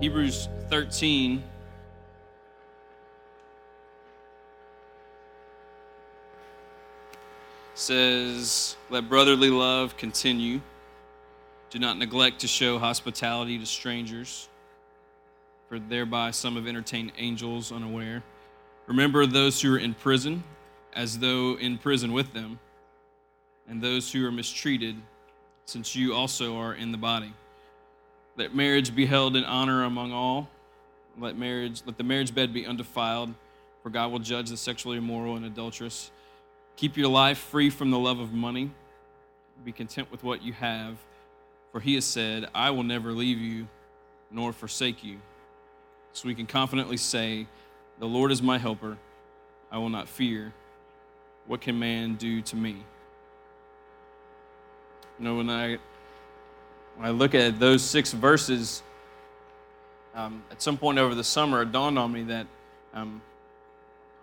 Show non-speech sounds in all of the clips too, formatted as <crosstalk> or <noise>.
Hebrews 13. Says, Let brotherly love continue. Do not neglect to show hospitality to strangers, for thereby some have entertained angels unaware. Remember those who are in prison, as though in prison with them, and those who are mistreated, since you also are in the body. Let marriage be held in honor among all. Let marriage let the marriage bed be undefiled, for God will judge the sexually immoral and adulterous. Keep your life free from the love of money. Be content with what you have, for he has said, I will never leave you nor forsake you. So we can confidently say, The Lord is my helper. I will not fear. What can man do to me? You know, when I when I look at those six verses, um, at some point over the summer, it dawned on me that um,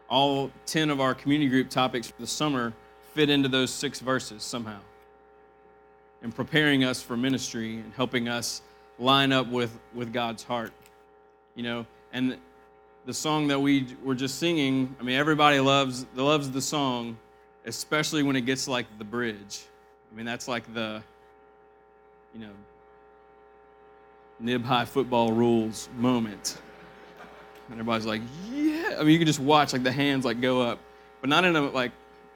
all 10 of our community group topics for the summer fit into those six verses somehow. And preparing us for ministry and helping us line up with, with God's heart. You know, and the song that we were just singing, I mean, everybody loves, loves the song, especially when it gets like the bridge. I mean, that's like the, you know, nib high football rules moment. And everybody's like, yeah. I mean, you can just watch like the hands like go up, but not in a like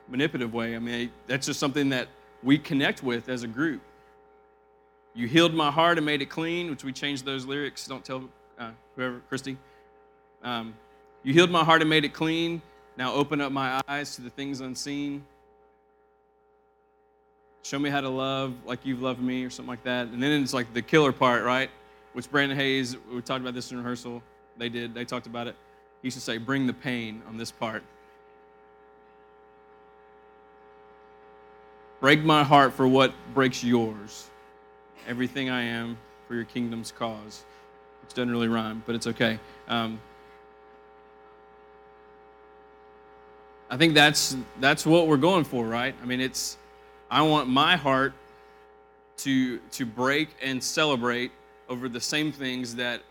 manipulative way. I mean, that's just something that we connect with as a group. You healed my heart and made it clean, which we changed those lyrics. Don't tell uh, whoever, Christy. Um, you healed my heart and made it clean. Now open up my eyes to the things unseen. Show me how to love like you've loved me, or something like that. And then it's like the killer part, right? Which Brandon Hayes, we talked about this in rehearsal. They did, they talked about it. He used to say, Bring the pain on this part. Break my heart for what breaks yours. Everything I am for your kingdom's cause. Which doesn't really rhyme, but it's okay. Um, I think that's that's what we're going for, right? I mean, it's I want my heart to to break and celebrate over the same things that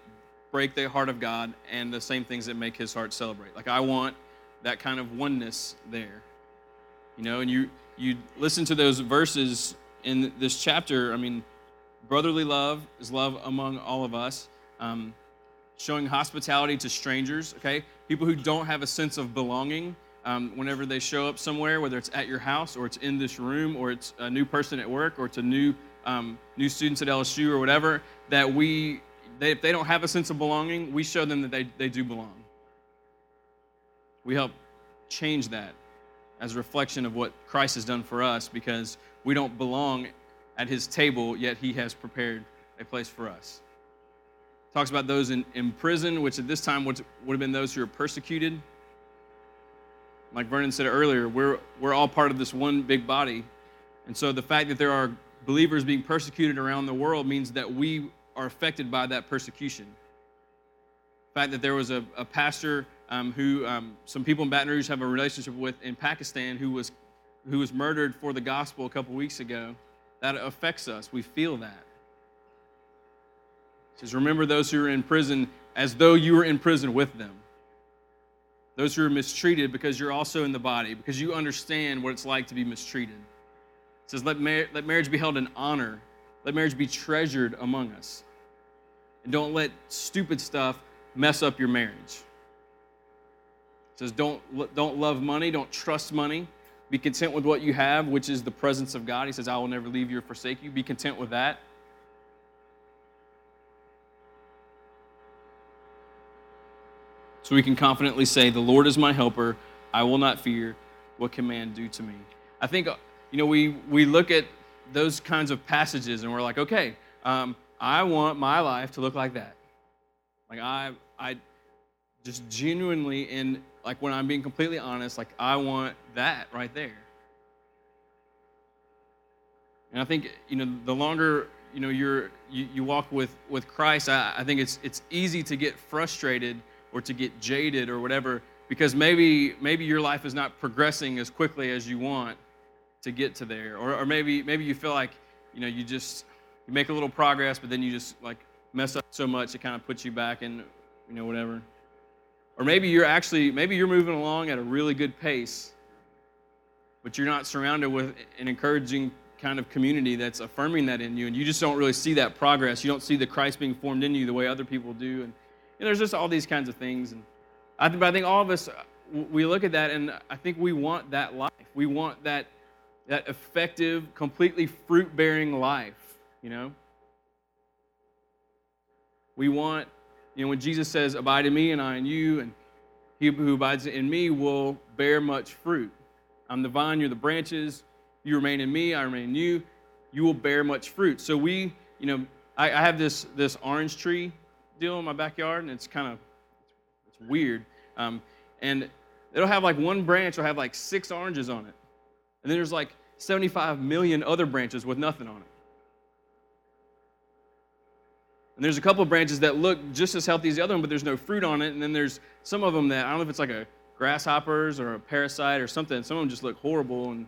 break the heart of God and the same things that make his heart celebrate. Like I want that kind of oneness there. You know, and you you listen to those verses in this chapter, I mean, brotherly love is love among all of us. Um, showing hospitality to strangers, okay? People who don't have a sense of belonging um, whenever they show up somewhere, whether it's at your house or it's in this room or it's a new person at work or it's a new um, new students at LSU or whatever, that we, they, if they don't have a sense of belonging, we show them that they, they do belong. We help change that as a reflection of what Christ has done for us because we don't belong at his table, yet he has prepared a place for us. Talks about those in, in prison, which at this time would, would have been those who are persecuted. Like Vernon said earlier, we're, we're all part of this one big body. And so the fact that there are believers being persecuted around the world means that we are affected by that persecution. The fact that there was a, a pastor um, who um, some people in Baton Rouge have a relationship with in Pakistan who was, who was murdered for the gospel a couple weeks ago, that affects us. We feel that. It says, Remember those who are in prison as though you were in prison with them. Those who are mistreated because you're also in the body, because you understand what it's like to be mistreated. It says, let, mar- let marriage be held in honor. Let marriage be treasured among us. And don't let stupid stuff mess up your marriage. It says, don't, don't love money, don't trust money. Be content with what you have, which is the presence of God. He says, I will never leave you or forsake you. Be content with that. So we can confidently say, The Lord is my helper. I will not fear. What can man do to me? I think uh, you know, we, we look at those kinds of passages and we're like, okay, um, I want my life to look like that. Like I, I just genuinely, and like when I'm being completely honest, like I want that right there. And I think you know the longer you know you're you, you walk with with Christ, I, I think it's it's easy to get frustrated or to get jaded or whatever because maybe maybe your life is not progressing as quickly as you want to get to there. Or, or maybe maybe you feel like you know you just you make a little progress but then you just like mess up so much it kind of puts you back in you know whatever. Or maybe you're actually maybe you're moving along at a really good pace but you're not surrounded with an encouraging kind of community that's affirming that in you and you just don't really see that progress. You don't see the christ being formed in you the way other people do and, and there's just all these kinds of things and I, but I think all of us we look at that and i think we want that life. We want that that effective completely fruit-bearing life you know we want you know when jesus says abide in me and i in you and he who abides in me will bear much fruit i'm the vine you're the branches you remain in me, I remain in you, you will bear much fruit. So we, you know, I, I have this this orange tree deal in my backyard, and it's kind of it's weird. Um, and it'll have like one branch will have like six oranges on it, and then there's like 75 million other branches with nothing on it. And there's a couple of branches that look just as healthy as the other one, but there's no fruit on it. And then there's some of them that I don't know if it's like a grasshoppers or a parasite or something. Some of them just look horrible and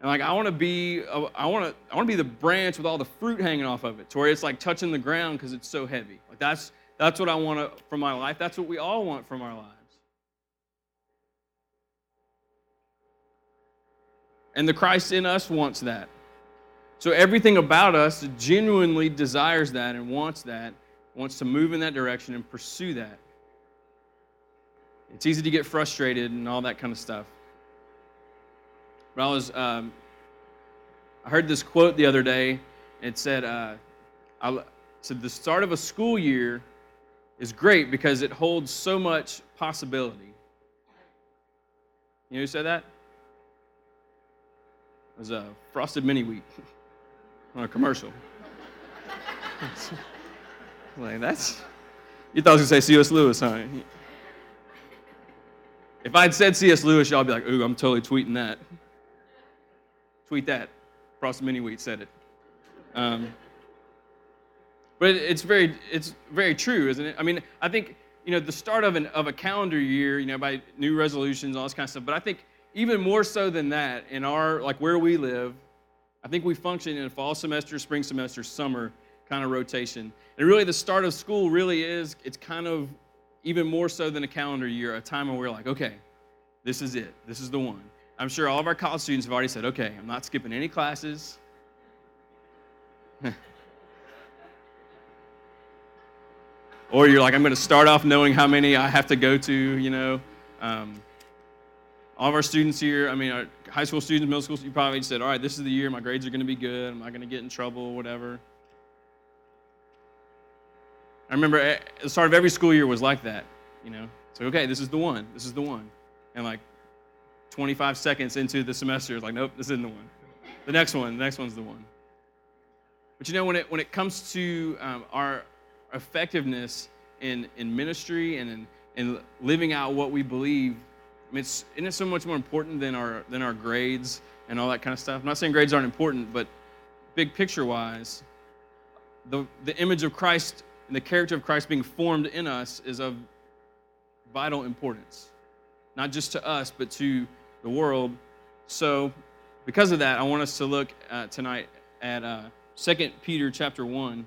and like I want to be, I want to, I want to be the branch with all the fruit hanging off of it, to where it's like touching the ground because it's so heavy. Like that's that's what I want from my life. That's what we all want from our lives. And the Christ in us wants that. So everything about us genuinely desires that and wants that, wants to move in that direction and pursue that. It's easy to get frustrated and all that kind of stuff. But I was, um, I heard this quote the other day. It said, uh, I said the start of a school year is great because it holds so much possibility. You know who said that? It was a frosted mini wheat on a commercial. <laughs> like that's you thought I was gonna say C.S. Lewis, huh? If I'd said C.S. Lewis, y'all be like, ooh, I'm totally tweeting that. Tweet that. Frosted Mini Wheat said it. Um, but it's very, it's very true, isn't it? I mean, I think you know the start of an of a calendar year, you know, by new resolutions, all this kind of stuff. But I think even more so than that, in our like where we live, I think we function in a fall semester, spring semester, summer kind of rotation. And really, the start of school really is it's kind of even more so than a calendar year, a time where we're like, okay, this is it, this is the one. I'm sure all of our college students have already said, okay, I'm not skipping any classes. <laughs> or you're like, I'm going to start off knowing how many I have to go to, you know. Um, all of our students here, I mean, our high school students, middle school, you probably said, all right, this is the year, my grades are going to be good, I'm not going to get in trouble, whatever. I remember at the start of every school year was like that, you know. So, okay, this is the one, this is the one. And like 25 seconds into the semester, it's like, nope, this isn't the one. The next one, the next one's the one. But you know, when it, when it comes to um, our effectiveness in, in ministry and in, in living out what we believe, I mean, it's, isn't it so much more important than our, than our grades and all that kind of stuff? I'm not saying grades aren't important, but big picture wise, the, the image of Christ and the character of Christ being formed in us is of vital importance, not just to us, but to the world. So, because of that, I want us to look uh, tonight at uh, 2 Peter chapter 1.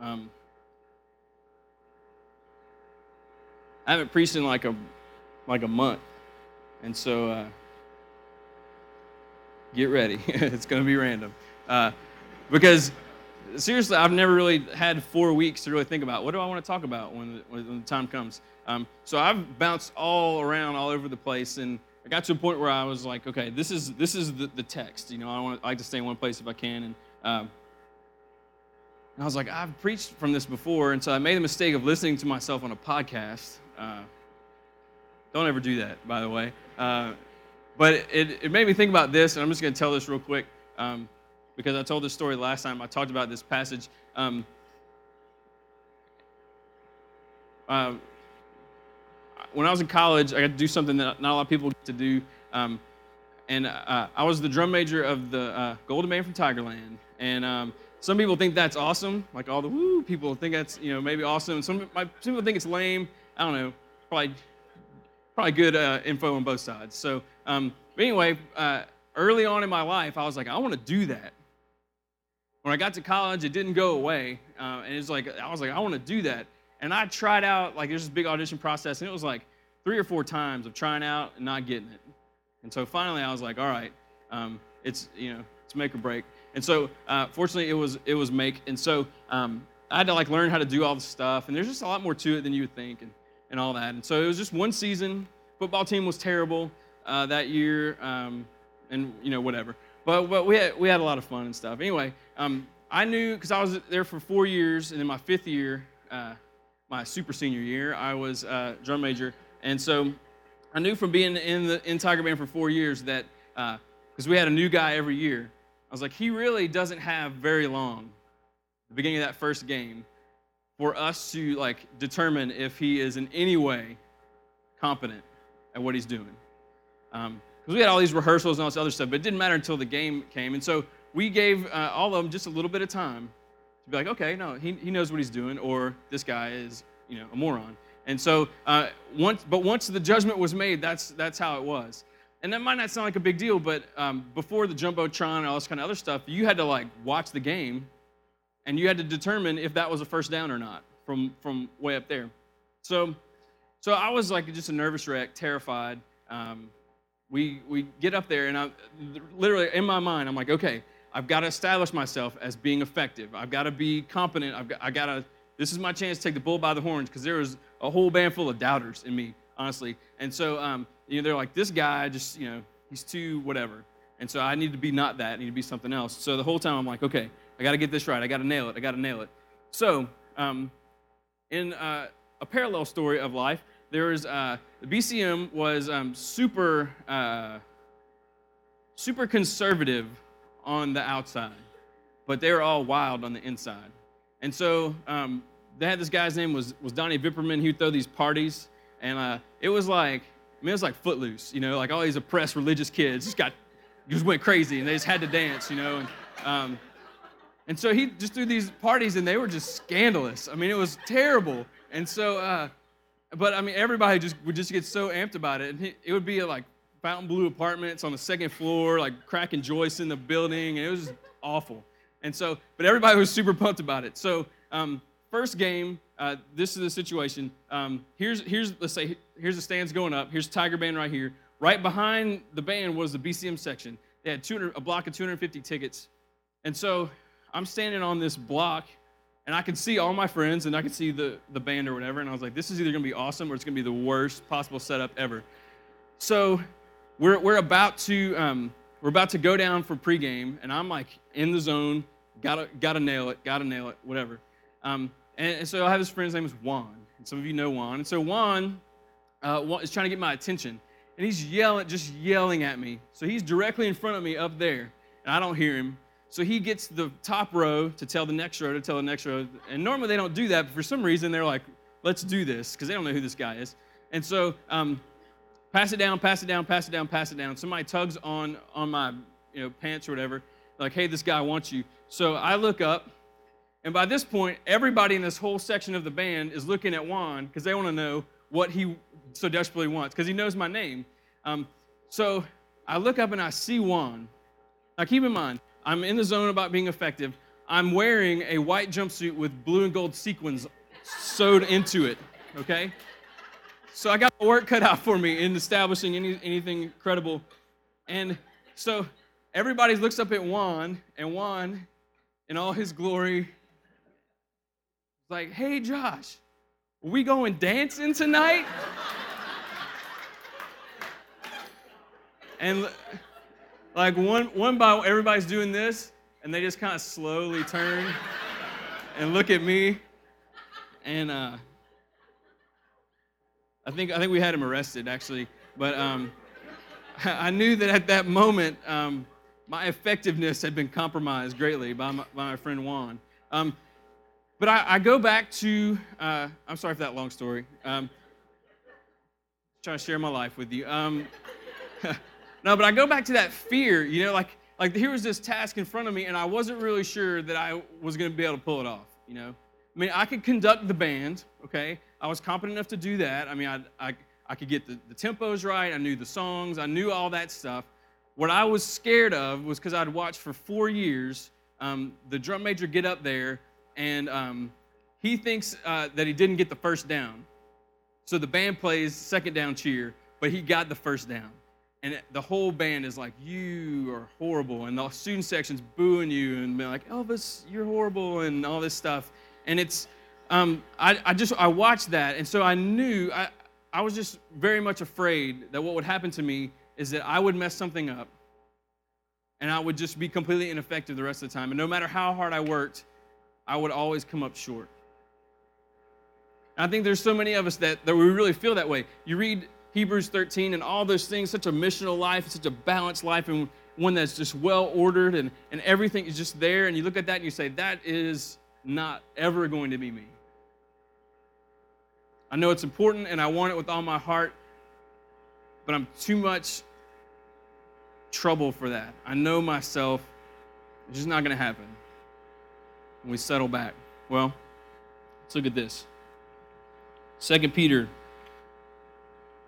Um, I haven't preached in like a like a month, and so uh, get ready. <laughs> it's going to be random uh, because seriously, I've never really had four weeks to really think about what do I want to talk about when the, when the time comes. Um, so I've bounced all around, all over the place, and I got to a point where I was like, okay, this is this is the, the text. You know, I want I like to stay in one place if I can, and, um, and I was like, I've preached from this before, and so I made the mistake of listening to myself on a podcast. Uh, don't ever do that, by the way. Uh, but it, it made me think about this, and I'm just going to tell this real quick um, because I told this story last time. I talked about this passage. Um, uh, when I was in college, I got to do something that not a lot of people get to do. Um, and uh, I was the drum major of the uh, Golden Band from Tigerland. And um, some people think that's awesome, like all the woo people think that's you know maybe awesome. Some, my, some people think it's lame. I don't know, probably probably good uh, info on both sides. So, um, but anyway, uh, early on in my life, I was like, I want to do that. When I got to college, it didn't go away, uh, and it's like I was like, I want to do that. And I tried out like there's this big audition process, and it was like three or four times of trying out and not getting it. And so finally, I was like, all right, um, it's you know, it's make or break. And so uh, fortunately, it was it was make. And so um, I had to like learn how to do all the stuff, and there's just a lot more to it than you would think, and, and all that. And so it was just one season. Football team was terrible uh, that year, um, and you know whatever. But but we had we had a lot of fun and stuff. Anyway, um, I knew because I was there for four years, and in my fifth year, uh, my super senior year, I was uh, drum major, and so I knew from being in the in Tiger Band for four years that because uh, we had a new guy every year, I was like, he really doesn't have very long, the beginning of that first game, for us to like determine if he is in any way competent at what he's doing. Because um, we had all these rehearsals and all this other stuff, but it didn't matter until the game came. And so we gave uh, all of them just a little bit of time to be like, okay, no, he, he knows what he's doing, or this guy is, you know, a moron. And so uh, once, but once the judgment was made, that's that's how it was. And that might not sound like a big deal, but um, before the jumbotron and all this kind of other stuff, you had to like watch the game, and you had to determine if that was a first down or not from from way up there. So, so I was like just a nervous wreck, terrified. Um, we we get up there, and I literally in my mind, I'm like, okay, I've got to establish myself as being effective. I've got to be competent. I've got, I got to. This is my chance to take the bull by the horns because there was a whole band full of doubters in me, honestly. And so, um, you know, they're like, this guy just, you know, he's too whatever. And so I need to be not that. I need to be something else. So the whole time I'm like, okay, I got to get this right. I got to nail it. I got to nail it. So, um, in uh, a parallel story of life, there is uh, the BCM was um, super, uh, super conservative on the outside, but they were all wild on the inside. And so um, they had this guy's name was was Donnie Vipperman. He would throw these parties, and uh, it was like I mean, it was like Footloose, you know, like all these oppressed religious kids just got just went crazy and they just had to dance, you know, and um, and so he just threw these parties and they were just scandalous. I mean, it was terrible. And so, uh, but I mean, everybody just would just get so amped about it, and he, it would be like Fountain Blue apartments on the second floor, like cracking joists in the building, and it was just awful. And so, but everybody was super pumped about it. So. Um, first game, uh, this is the situation. Um, here's, here's, let's say, here's the stands going up. Here's Tiger Band right here. Right behind the band was the BCM section. They had 200, a block of 250 tickets. And so I'm standing on this block, and I can see all my friends, and I can see the, the band or whatever. And I was like, this is either going to be awesome or it's going to be the worst possible setup ever. So we're, we're about to um, we're about to go down for pregame, and I'm like in the zone, gotta gotta nail it, gotta nail it, whatever. Um, and, and, so I have this friend's name is Juan. And some of you know Juan. And so Juan uh, is trying to get my attention. And he's yelling, just yelling at me. So he's directly in front of me up there, and I don't hear him. So he gets the top row to tell the next row to tell the next row. And normally they don't do that, but for some reason they're like, let's do this, because they don't know who this guy is. And so um, pass it down, pass it down, pass it down, pass it down. Somebody tugs on on my you know pants or whatever, like, hey, this guy wants you. So I look up, and by this point, everybody in this whole section of the band is looking at Juan because they want to know what he so desperately wants because he knows my name. Um, so I look up and I see Juan. Now keep in mind, I'm in the zone about being effective. I'm wearing a white jumpsuit with blue and gold sequins sewed into it, okay? So I got the work cut out for me in establishing any, anything credible. And so everybody looks up at Juan, and Juan, in all his glory, like, hey, Josh, we going dancing tonight? <laughs> and like one, one by everybody's doing this, and they just kind of slowly turn and look at me. And uh, I think I think we had him arrested actually, but um, <laughs> I knew that at that moment um, my effectiveness had been compromised greatly by my, by my friend Juan. Um, but I, I go back to, uh, I'm sorry for that long story. Um, trying to share my life with you. <laughs> No, but I go back to that fear, you know, like like here was this task in front of me, and I wasn't really sure that I was going to be able to pull it off, you know. I mean, I could conduct the band, okay? I was competent enough to do that. I mean, I, I, I could get the, the tempos right. I knew the songs. I knew all that stuff. What I was scared of was because I'd watched for four years um, the drum major get up there, and um, he thinks uh, that he didn't get the first down. So the band plays second down cheer, but he got the first down. And the whole band is like, You are horrible. And the student section's booing you and being like, Elvis, you're horrible, and all this stuff. And it's, um, I, I just, I watched that. And so I knew, I, I was just very much afraid that what would happen to me is that I would mess something up and I would just be completely ineffective the rest of the time. And no matter how hard I worked, I would always come up short. I think there's so many of us that, that we really feel that way. You read Hebrews 13 and all those things, such a missional life, such a balanced life, and one that's just well ordered and, and everything is just there. And you look at that and you say, that is not ever going to be me. I know it's important and I want it with all my heart, but I'm too much trouble for that. I know myself, it's just not going to happen. And we settle back. Well, let's look at this. 2 Peter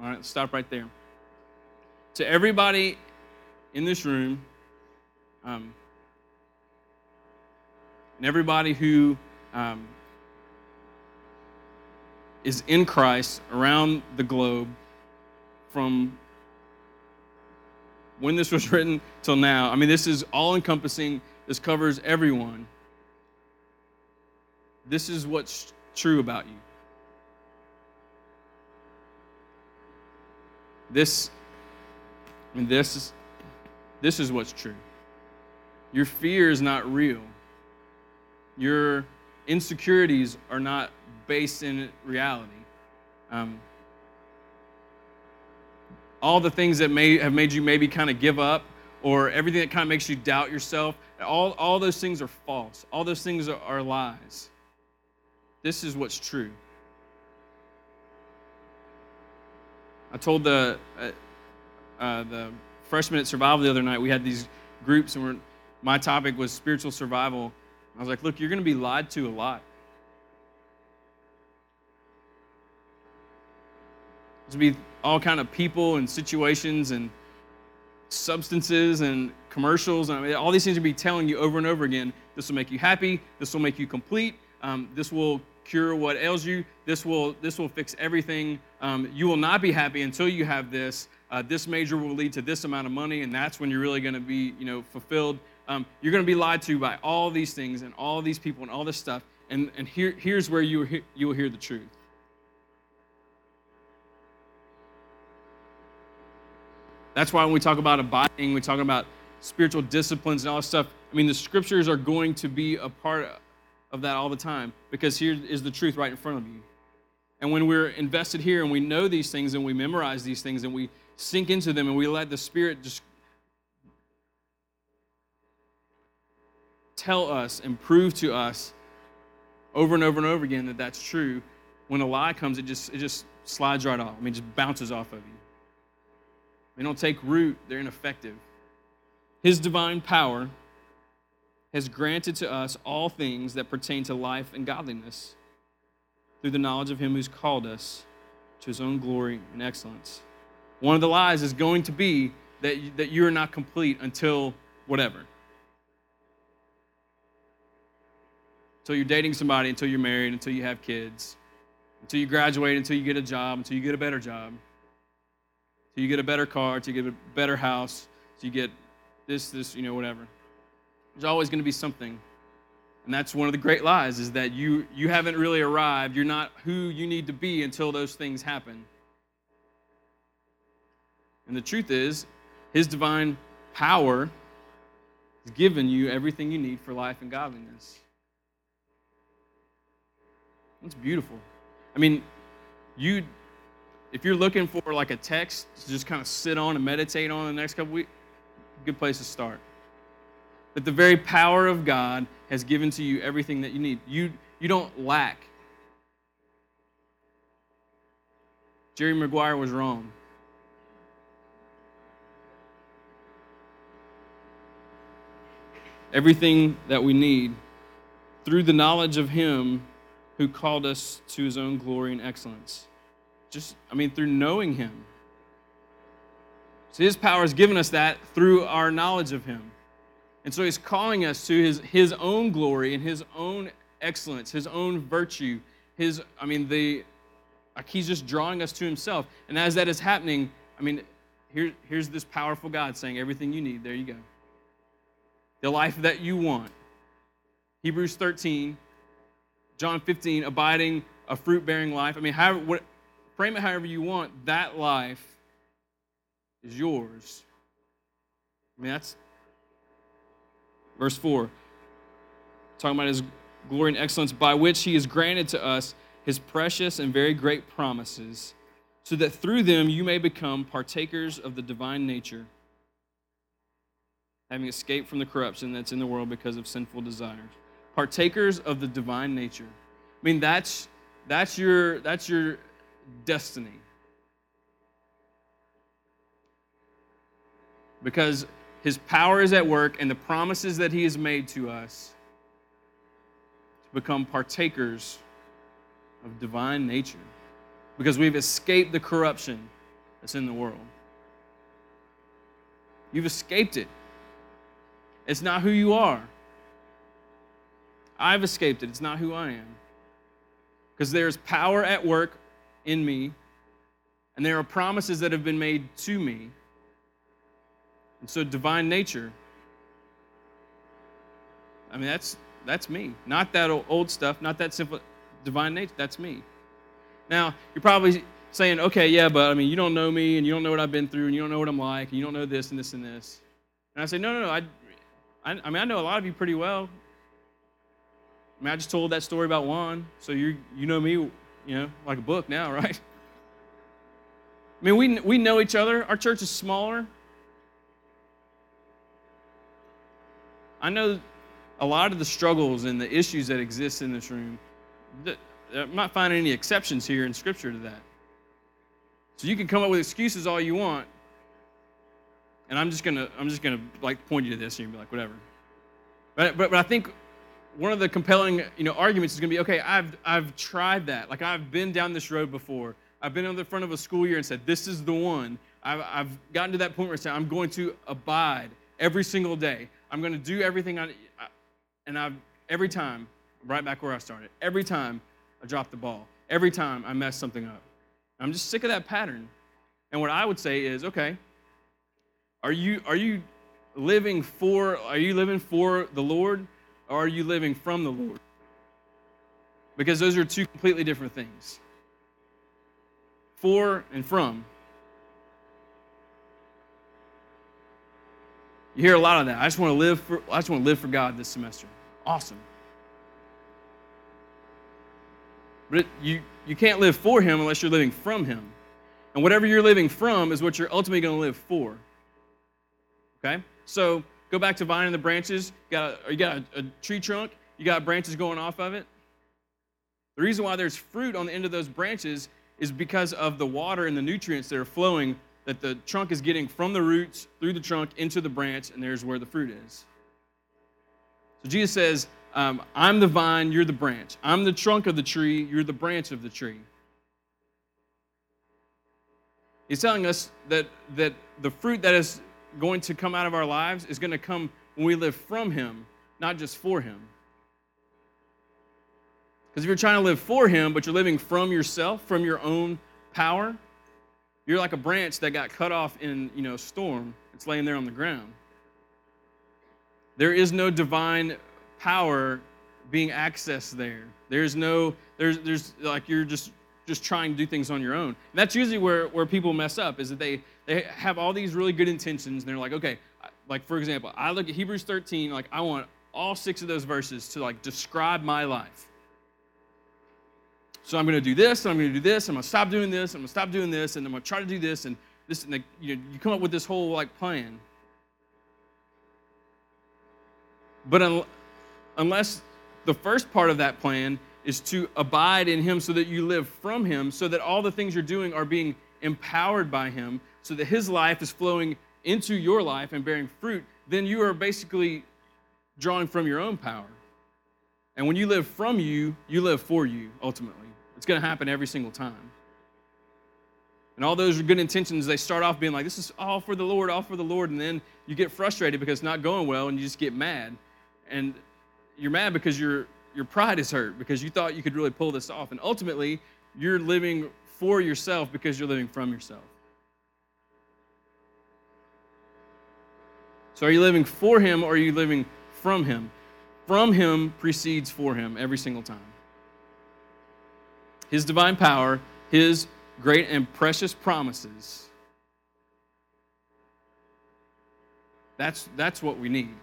All right, stop right there. To everybody in this room, um, and everybody who um, is in Christ around the globe from when this was <laughs> written till now. I mean, this is all encompassing, this covers everyone. This is what's true about you. This, I mean, this is, this is what's true. Your fear is not real. Your insecurities are not based in reality. Um, all the things that may have made you maybe kind of give up or everything that kind of makes you doubt yourself, all, all those things are false. All those things are, are lies. This is what's true. I told the, uh, uh, the at Survival the other night, we had these groups, and my topic was spiritual survival. I was like, look, you're going to be lied to a lot. There's going to be all kind of people and situations and substances and commercials and I mean, all these things will be telling you over and over again. This will make you happy. This will make you complete. Um, this will cure what ails you. This will this will fix everything. Um, you will not be happy until you have this. Uh, this major will lead to this amount of money, and that's when you're really going to be you know fulfilled. Um, you're going to be lied to by all these things and all these people and all this stuff. And and here here's where you you will hear the truth. That's why when we talk about abiding, we talk about spiritual disciplines and all this stuff. I mean, the scriptures are going to be a part of that all the time because here is the truth right in front of you. And when we're invested here and we know these things and we memorize these things and we sink into them and we let the Spirit just tell us and prove to us over and over and over again that that's true, when a lie comes, it just, it just slides right off. I mean, it just bounces off of you. They don't take root, they're ineffective. His divine power has granted to us all things that pertain to life and godliness through the knowledge of him who's called us to his own glory and excellence. One of the lies is going to be that, that you're not complete until whatever. Until you're dating somebody, until you're married, until you have kids, until you graduate, until you get a job, until you get a better job, until you get a better car, until you get a better house, until you get this, this, you know, whatever. There's always going to be something. And that's one of the great lies is that you you haven't really arrived. You're not who you need to be until those things happen. And the truth is, His divine power has given you everything you need for life and godliness. That's beautiful. I mean, you if you're looking for like a text to just kind of sit on and meditate on the next couple weeks, good place to start. That the very power of God has given to you everything that you need. You you don't lack. Jerry Maguire was wrong. Everything that we need through the knowledge of Him who called us to His own glory and excellence. Just, I mean, through knowing Him. So His power has given us that through our knowledge of Him. And so He's calling us to His, his own glory and His own excellence, His own virtue, His, I mean, the, like He's just drawing us to Himself. And as that is happening, I mean, here, here's this powerful God saying, everything you need, there you go. The life that you want. Hebrews 13, John 15, abiding a fruit bearing life. I mean, however, what, frame it however you want, that life is yours. I mean, that's verse 4. Talking about his glory and excellence, by which he has granted to us his precious and very great promises, so that through them you may become partakers of the divine nature, having escaped from the corruption that's in the world because of sinful desires. Partakers of the divine nature. I mean, that's that's your that's your destiny. Because his power is at work and the promises that he has made to us to become partakers of divine nature because we've escaped the corruption that's in the world. You've escaped it. It's not who you are. I've escaped it. It's not who I am. Because there's power at work in me, and there are promises that have been made to me. And so, divine nature, I mean, that's, that's me. Not that old stuff, not that simple divine nature. That's me. Now, you're probably saying, okay, yeah, but I mean, you don't know me and you don't know what I've been through and you don't know what I'm like and you don't know this and this and this. And I say, no, no, no. I, I, I mean, I know a lot of you pretty well. I mean, I just told that story about Juan, so you you know me, you know, like a book now, <laughs> right? I mean, we, we know each other. Our church is smaller. I know a lot of the struggles and the issues that exist in this room. I'm not finding any exceptions here in Scripture to that. So you can come up with excuses all you want, and I'm just gonna I'm just gonna like point you to this and be like whatever. But, but but I think one of the compelling you know arguments is gonna be okay. I've I've tried that. Like I've been down this road before. I've been on the front of a school year and said this is the one. I've I've gotten to that point where I say I'm going to abide every single day. I'm going to do everything I, and I've every time right back where I started. Every time I drop the ball, every time I mess something up. I'm just sick of that pattern. And what I would say is, okay, are you are you living for are you living for the Lord or are you living from the Lord? Because those are two completely different things. For and from. You hear a lot of that. I just want to live for I just want to live for God this semester. Awesome. But it, you, you can't live for Him unless you're living from Him. And whatever you're living from is what you're ultimately going to live for. Okay? So go back to vine and the branches. You got, a, you got a, a tree trunk, you got branches going off of it. The reason why there's fruit on the end of those branches is because of the water and the nutrients that are flowing that the trunk is getting from the roots through the trunk into the branch, and there's where the fruit is. So Jesus says, um, I'm the vine, you're the branch. I'm the trunk of the tree, you're the branch of the tree. He's telling us that, that the fruit that is going to come out of our lives is going to come when we live from Him, not just for Him. Because if you're trying to live for Him, but you're living from yourself, from your own power, you're like a branch that got cut off in you know a storm. It's laying there on the ground. There is no divine power being accessed there. There's no, there's, there's like you're just just trying to do things on your own. And that's usually where, where people mess up is that they, they have all these really good intentions and they're like, okay, like for example, I look at Hebrews 13, like I want all six of those verses to like describe my life. So I'm going to do this, and I'm going to do this, I'm going to stop doing this, I'm going to stop doing this, and I'm going to try to do this, and this, and the, you, know, you come up with this whole like plan. But un- unless the first part of that plan is to abide in Him so that you live from Him, so that all the things you're doing are being empowered by Him, so that His life is flowing into your life and bearing fruit, then you are basically drawing from your own power. And when you live from you, you live for you ultimately. It's going to happen every single time. And all those good intentions, they start off being like, this is all for the Lord, all for the Lord. And then you get frustrated because it's not going well and you just get mad. And you're mad because your, your pride is hurt because you thought you could really pull this off. And ultimately, you're living for yourself because you're living from yourself. So are you living for Him or are you living from Him? From Him precedes for Him every single time. His divine power, His great and precious promises. That's, that's what we need.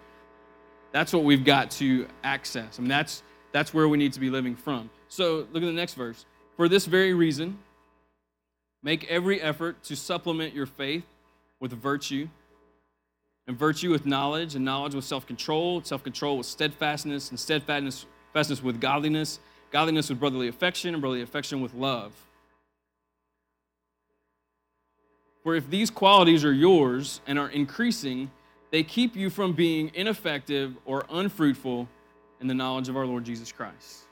That's what we've got to access. I mean, that's, that's where we need to be living from. So look at the next verse. For this very reason, make every effort to supplement your faith with virtue, and virtue with knowledge, and knowledge with self control, self control with steadfastness, and steadfastness with godliness, godliness with brotherly affection, and brotherly affection with love. For if these qualities are yours and are increasing, they keep you from being ineffective or unfruitful in the knowledge of our Lord Jesus Christ.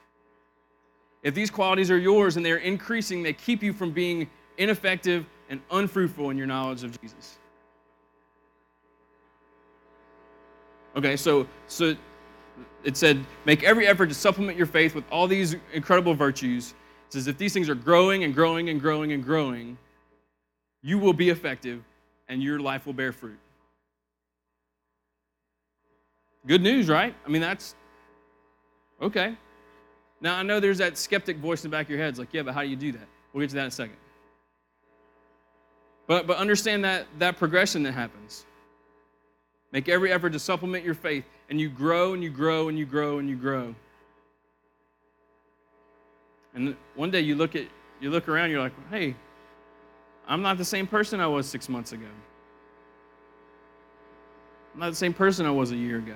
If these qualities are yours and they're increasing, they keep you from being ineffective and unfruitful in your knowledge of Jesus. Okay, so so it said, make every effort to supplement your faith with all these incredible virtues. It says, if these things are growing and growing and growing and growing, you will be effective and your life will bear fruit. Good news, right? I mean, that's okay. Now, I know there's that skeptic voice in the back of your head. It's like, yeah, but how do you do that? We'll get to that in a second. But, but understand that, that progression that happens. Make every effort to supplement your faith, and you grow and you grow and you grow and you grow. And one day you look at you look around, you're like, hey, I'm not the same person I was six months ago. I'm not the same person I was a year ago.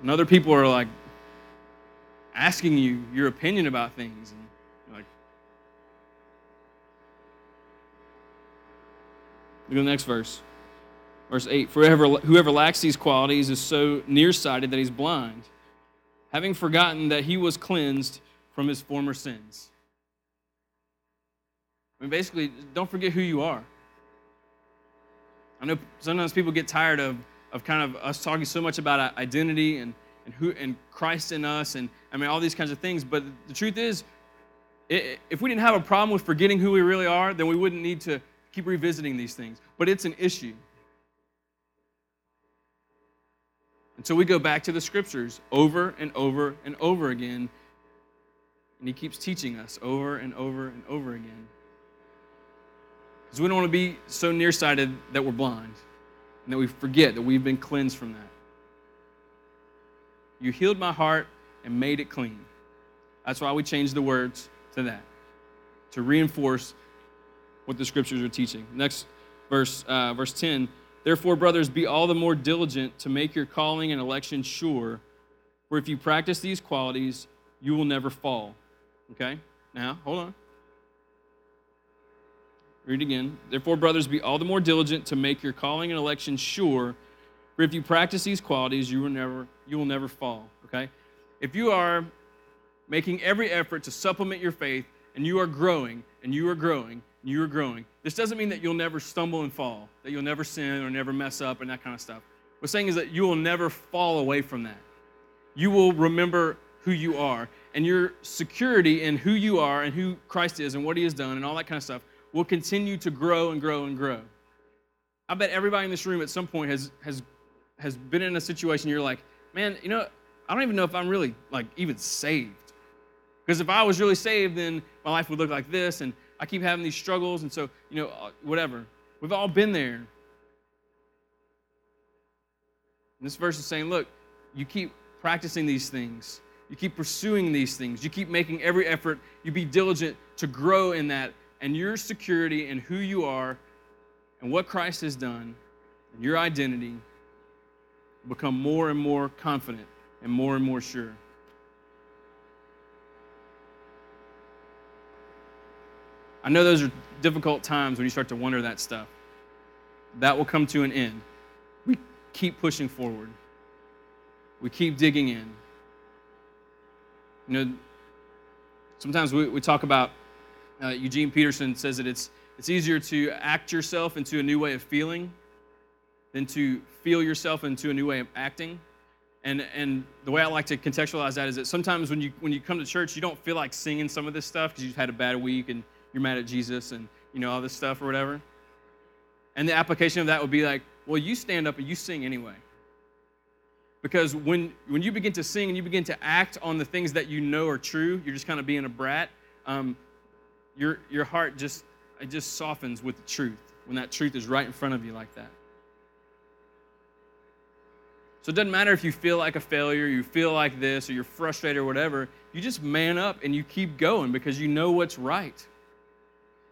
And other people are like asking you your opinion about things. And you're like, look at the next verse. Verse 8 For whoever, lacks these qualities is so nearsighted that he's blind, having forgotten that he was cleansed from his former sins. I mean, basically, don't forget who you are. I know sometimes people get tired of, of kind of us talking so much about identity and, and who and Christ in us and I mean all these kinds of things. But the truth is, if we didn't have a problem with forgetting who we really are, then we wouldn't need to keep revisiting these things. But it's an issue. And so we go back to the scriptures over and over and over again. And he keeps teaching us over and over and over again. Because we don't want to be so nearsighted that we're blind and that we forget that we've been cleansed from that. You healed my heart and made it clean. That's why we changed the words to that, to reinforce what the scriptures are teaching. Next verse, uh, verse 10 Therefore, brothers, be all the more diligent to make your calling and election sure, for if you practice these qualities, you will never fall. Okay? Now, hold on. Read again. Therefore, brothers, be all the more diligent to make your calling and election sure, for if you practice these qualities, you will never you will never fall. Okay? If you are making every effort to supplement your faith and you are growing and you are growing and you are growing, this doesn't mean that you'll never stumble and fall, that you'll never sin or never mess up and that kind of stuff. What we're saying is that you will never fall away from that. You will remember who you are, and your security in who you are and who Christ is and what he has done and all that kind of stuff will continue to grow and grow and grow. I bet everybody in this room at some point has has has been in a situation you're like, man, you know, I don't even know if I'm really like even saved. Because if I was really saved, then my life would look like this, and I keep having these struggles, and so, you know, uh, whatever. We've all been there. And this verse is saying, look, you keep practicing these things, you keep pursuing these things, you keep making every effort, you be diligent to grow in that, and your security and who you are and what Christ has done and your identity become more and more confident and more and more sure. I know those are difficult times when you start to wonder that stuff. That will come to an end. We keep pushing forward, we keep digging in. You know, sometimes we, we talk about, uh, Eugene Peterson says that it's, it's easier to act yourself into a new way of feeling than to feel yourself into a new way of acting. And, and the way I like to contextualize that is that sometimes when you, when you come to church, you don't feel like singing some of this stuff because you've had a bad week and you're mad at Jesus and you know all this stuff or whatever. And the application of that would be like, well, you stand up and you sing anyway. Because when, when you begin to sing and you begin to act on the things that you know are true, you're just kind of being a brat, um, your, your heart just, it just softens with the truth when that truth is right in front of you like that. So it doesn't matter if you feel like a failure, you feel like this, or you're frustrated or whatever, you just man up and you keep going because you know what's right.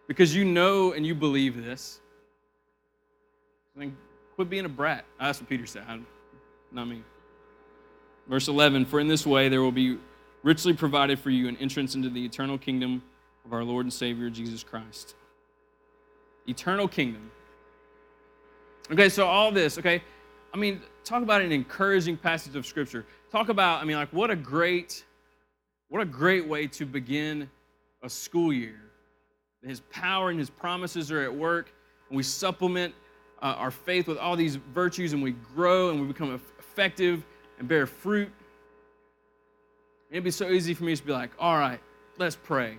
Because you know and you believe this. I mean, quit being a brat. That's what Peter said, not me. Verse 11 For in this way there will be richly provided for you an entrance into the eternal kingdom of our Lord and Savior Jesus Christ. Eternal kingdom. Okay, so all this, okay, I mean, talk about an encouraging passage of scripture. Talk about, I mean, like what a great, what a great way to begin a school year. His power and his promises are at work, and we supplement uh, our faith with all these virtues, and we grow and we become effective and bear fruit. It'd be so easy for me to be like, all right, let's pray.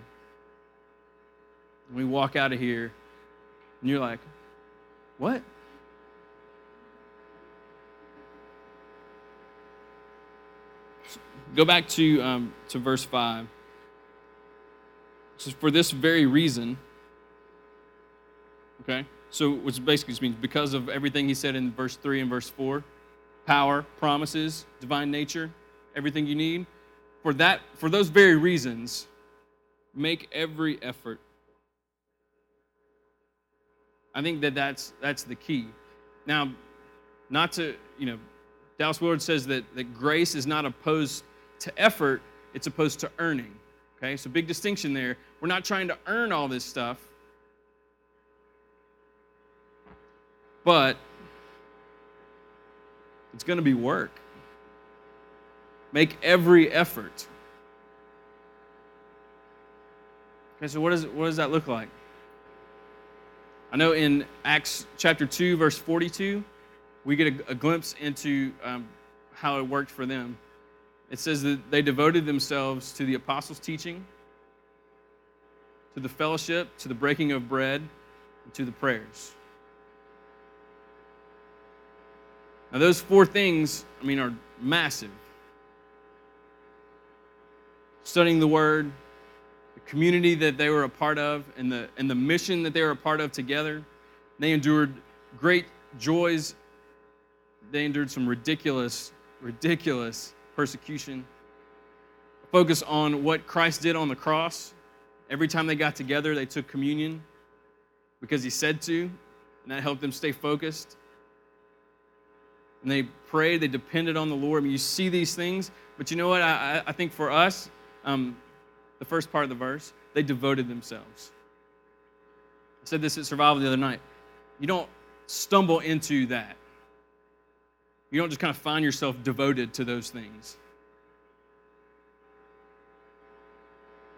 And we walk out of here, and you're like, what? Go back to, um, to verse 5. Says, For this very reason, okay? So, which basically just means because of everything he said in verse 3 and verse 4 power, promises, divine nature, everything you need. For that, for those very reasons, make every effort. I think that that's that's the key. Now, not to you know, Dallas Willard says that that grace is not opposed to effort, it's opposed to earning. Okay, so big distinction there. We're not trying to earn all this stuff, but it's going to be work. Make every effort. Okay, so what, is, what does that look like? I know in Acts chapter 2, verse 42, we get a, a glimpse into um, how it worked for them. It says that they devoted themselves to the apostles' teaching, to the fellowship, to the breaking of bread, and to the prayers. Now, those four things, I mean, are massive. Studying the Word, the community that they were a part of, and the, and the mission that they were a part of together. They endured great joys. They endured some ridiculous, ridiculous persecution. Focus on what Christ did on the cross. Every time they got together, they took communion because he said to, and that helped them stay focused. And they prayed, they depended on the Lord. I mean, you see these things, but you know what? I, I think for us, um, the first part of the verse, they devoted themselves. I said this at Survival the other night. You don't stumble into that. You don't just kind of find yourself devoted to those things.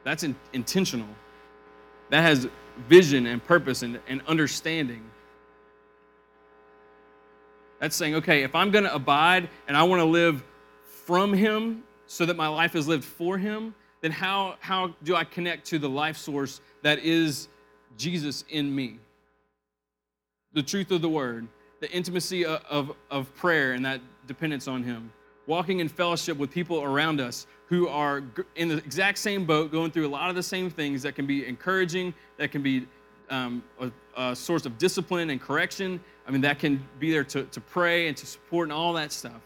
That's in, intentional. That has vision and purpose and, and understanding. That's saying, okay, if I'm going to abide and I want to live from Him so that my life is lived for Him, then how, how do I connect to the life source that is Jesus in me? The truth of the Word the intimacy of, of, prayer and that dependence on Him. walking in fellowship with people around us who are in the exact same boat, going through a lot of the same things that can be encouraging, that can be um, a, a, source of discipline and correction. I mean, that can be there to, to pray and to support and all that stuff.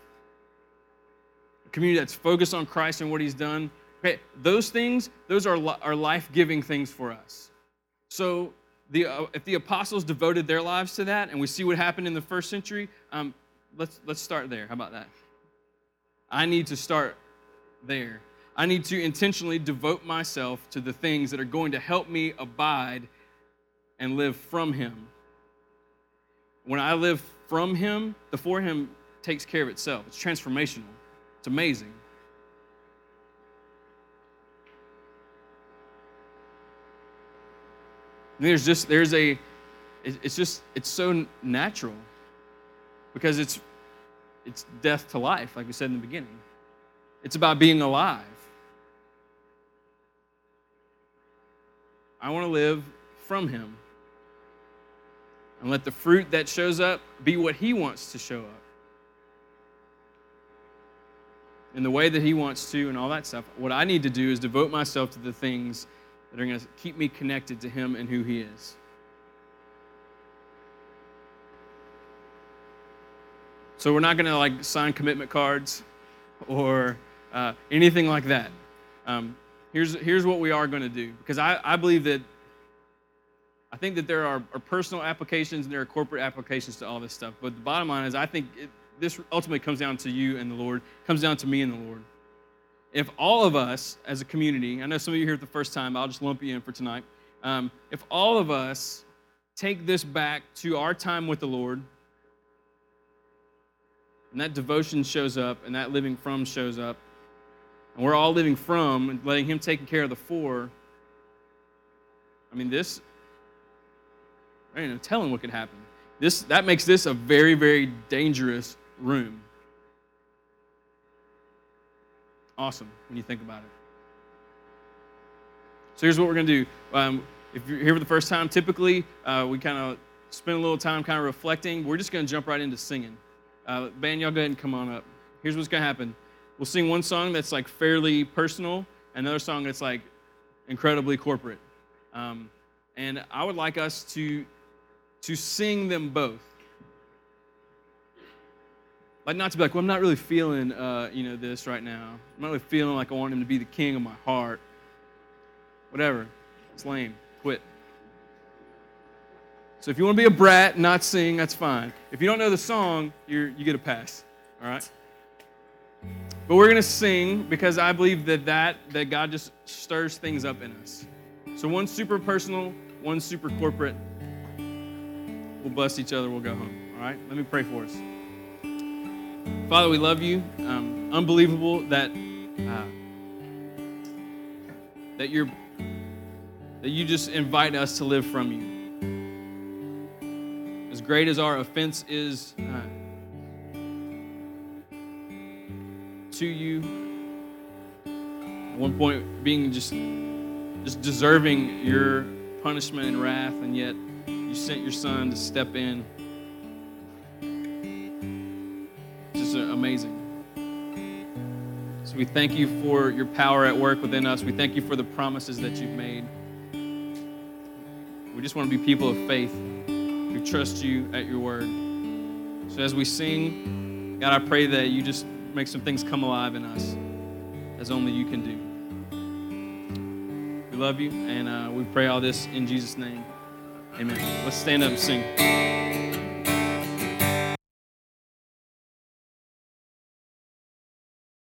A community that's focused on Christ and what He's done. Okay, those things, those are, are life giving things for us. So, the, uh, if the apostles devoted their lives to that, and we see what happened in the first century, um, let's, let's start there. How about that? I need to start there. I need to intentionally devote myself to the things that are going to help me abide and live from Him. When I live from Him, the for Him takes care of itself. It's transformational, it's amazing. There's just, there's a, it's just, it's so natural because it's, it's death to life, like we said in the beginning. It's about being alive. I want to live from Him and let the fruit that shows up be what He wants to show up. In the way that He wants to, and all that stuff. What I need to do is devote myself to the things that are going to keep me connected to Him and who He is. So we're not going to like sign commitment cards or uh, anything like that. Um, here's, here's what we are going to do because I, I believe that I think that there are, are, personal applications and there are corporate applications to all this stuff. But the bottom line is, I think it, this ultimately comes down to you and the Lord, comes down to me and the Lord. If all of us as a community, I know some of you here for the first time, I'll just lump you in for tonight. Um, if all of us take this back to our time with the Lord, and that devotion shows up, and that living from shows up, and we're all living from and letting Him take care of the for, I mean, this I ain't no telling what could happen. This, that makes this a very, very dangerous room. Awesome when you think about it. So here's what we're going to do. Um, if you're here for the first time, typically uh, we kind of spend a little time kind of reflecting. We're just going to jump right into singing. Uh, band, y'all go ahead and come on up. Here's what's going to happen. We'll sing one song that's like fairly personal, another song that's like incredibly corporate. Um, and I would like us to to sing them both. Like not to be like, well, I'm not really feeling, uh, you know, this right now. I'm not really feeling like I want him to be the king of my heart. Whatever. It's lame. Quit. So if you want to be a brat, not sing, that's fine. If you don't know the song, you you get a pass. All right. But we're gonna sing because I believe that that that God just stirs things up in us. So one super personal, one super corporate. We'll bless each other. We'll go home. All right? Let me pray for us. Father, we love you. Um, unbelievable that uh, that you're that you just invite us to live from you. As great as our offense is uh, to you, at one point being just just deserving your punishment and wrath, and yet you sent your son to step in. Amazing. So we thank you for your power at work within us. We thank you for the promises that you've made. We just want to be people of faith who trust you at your word. So as we sing, God, I pray that you just make some things come alive in us as only you can do. We love you, and uh, we pray all this in Jesus' name. Amen. Let's stand up and sing.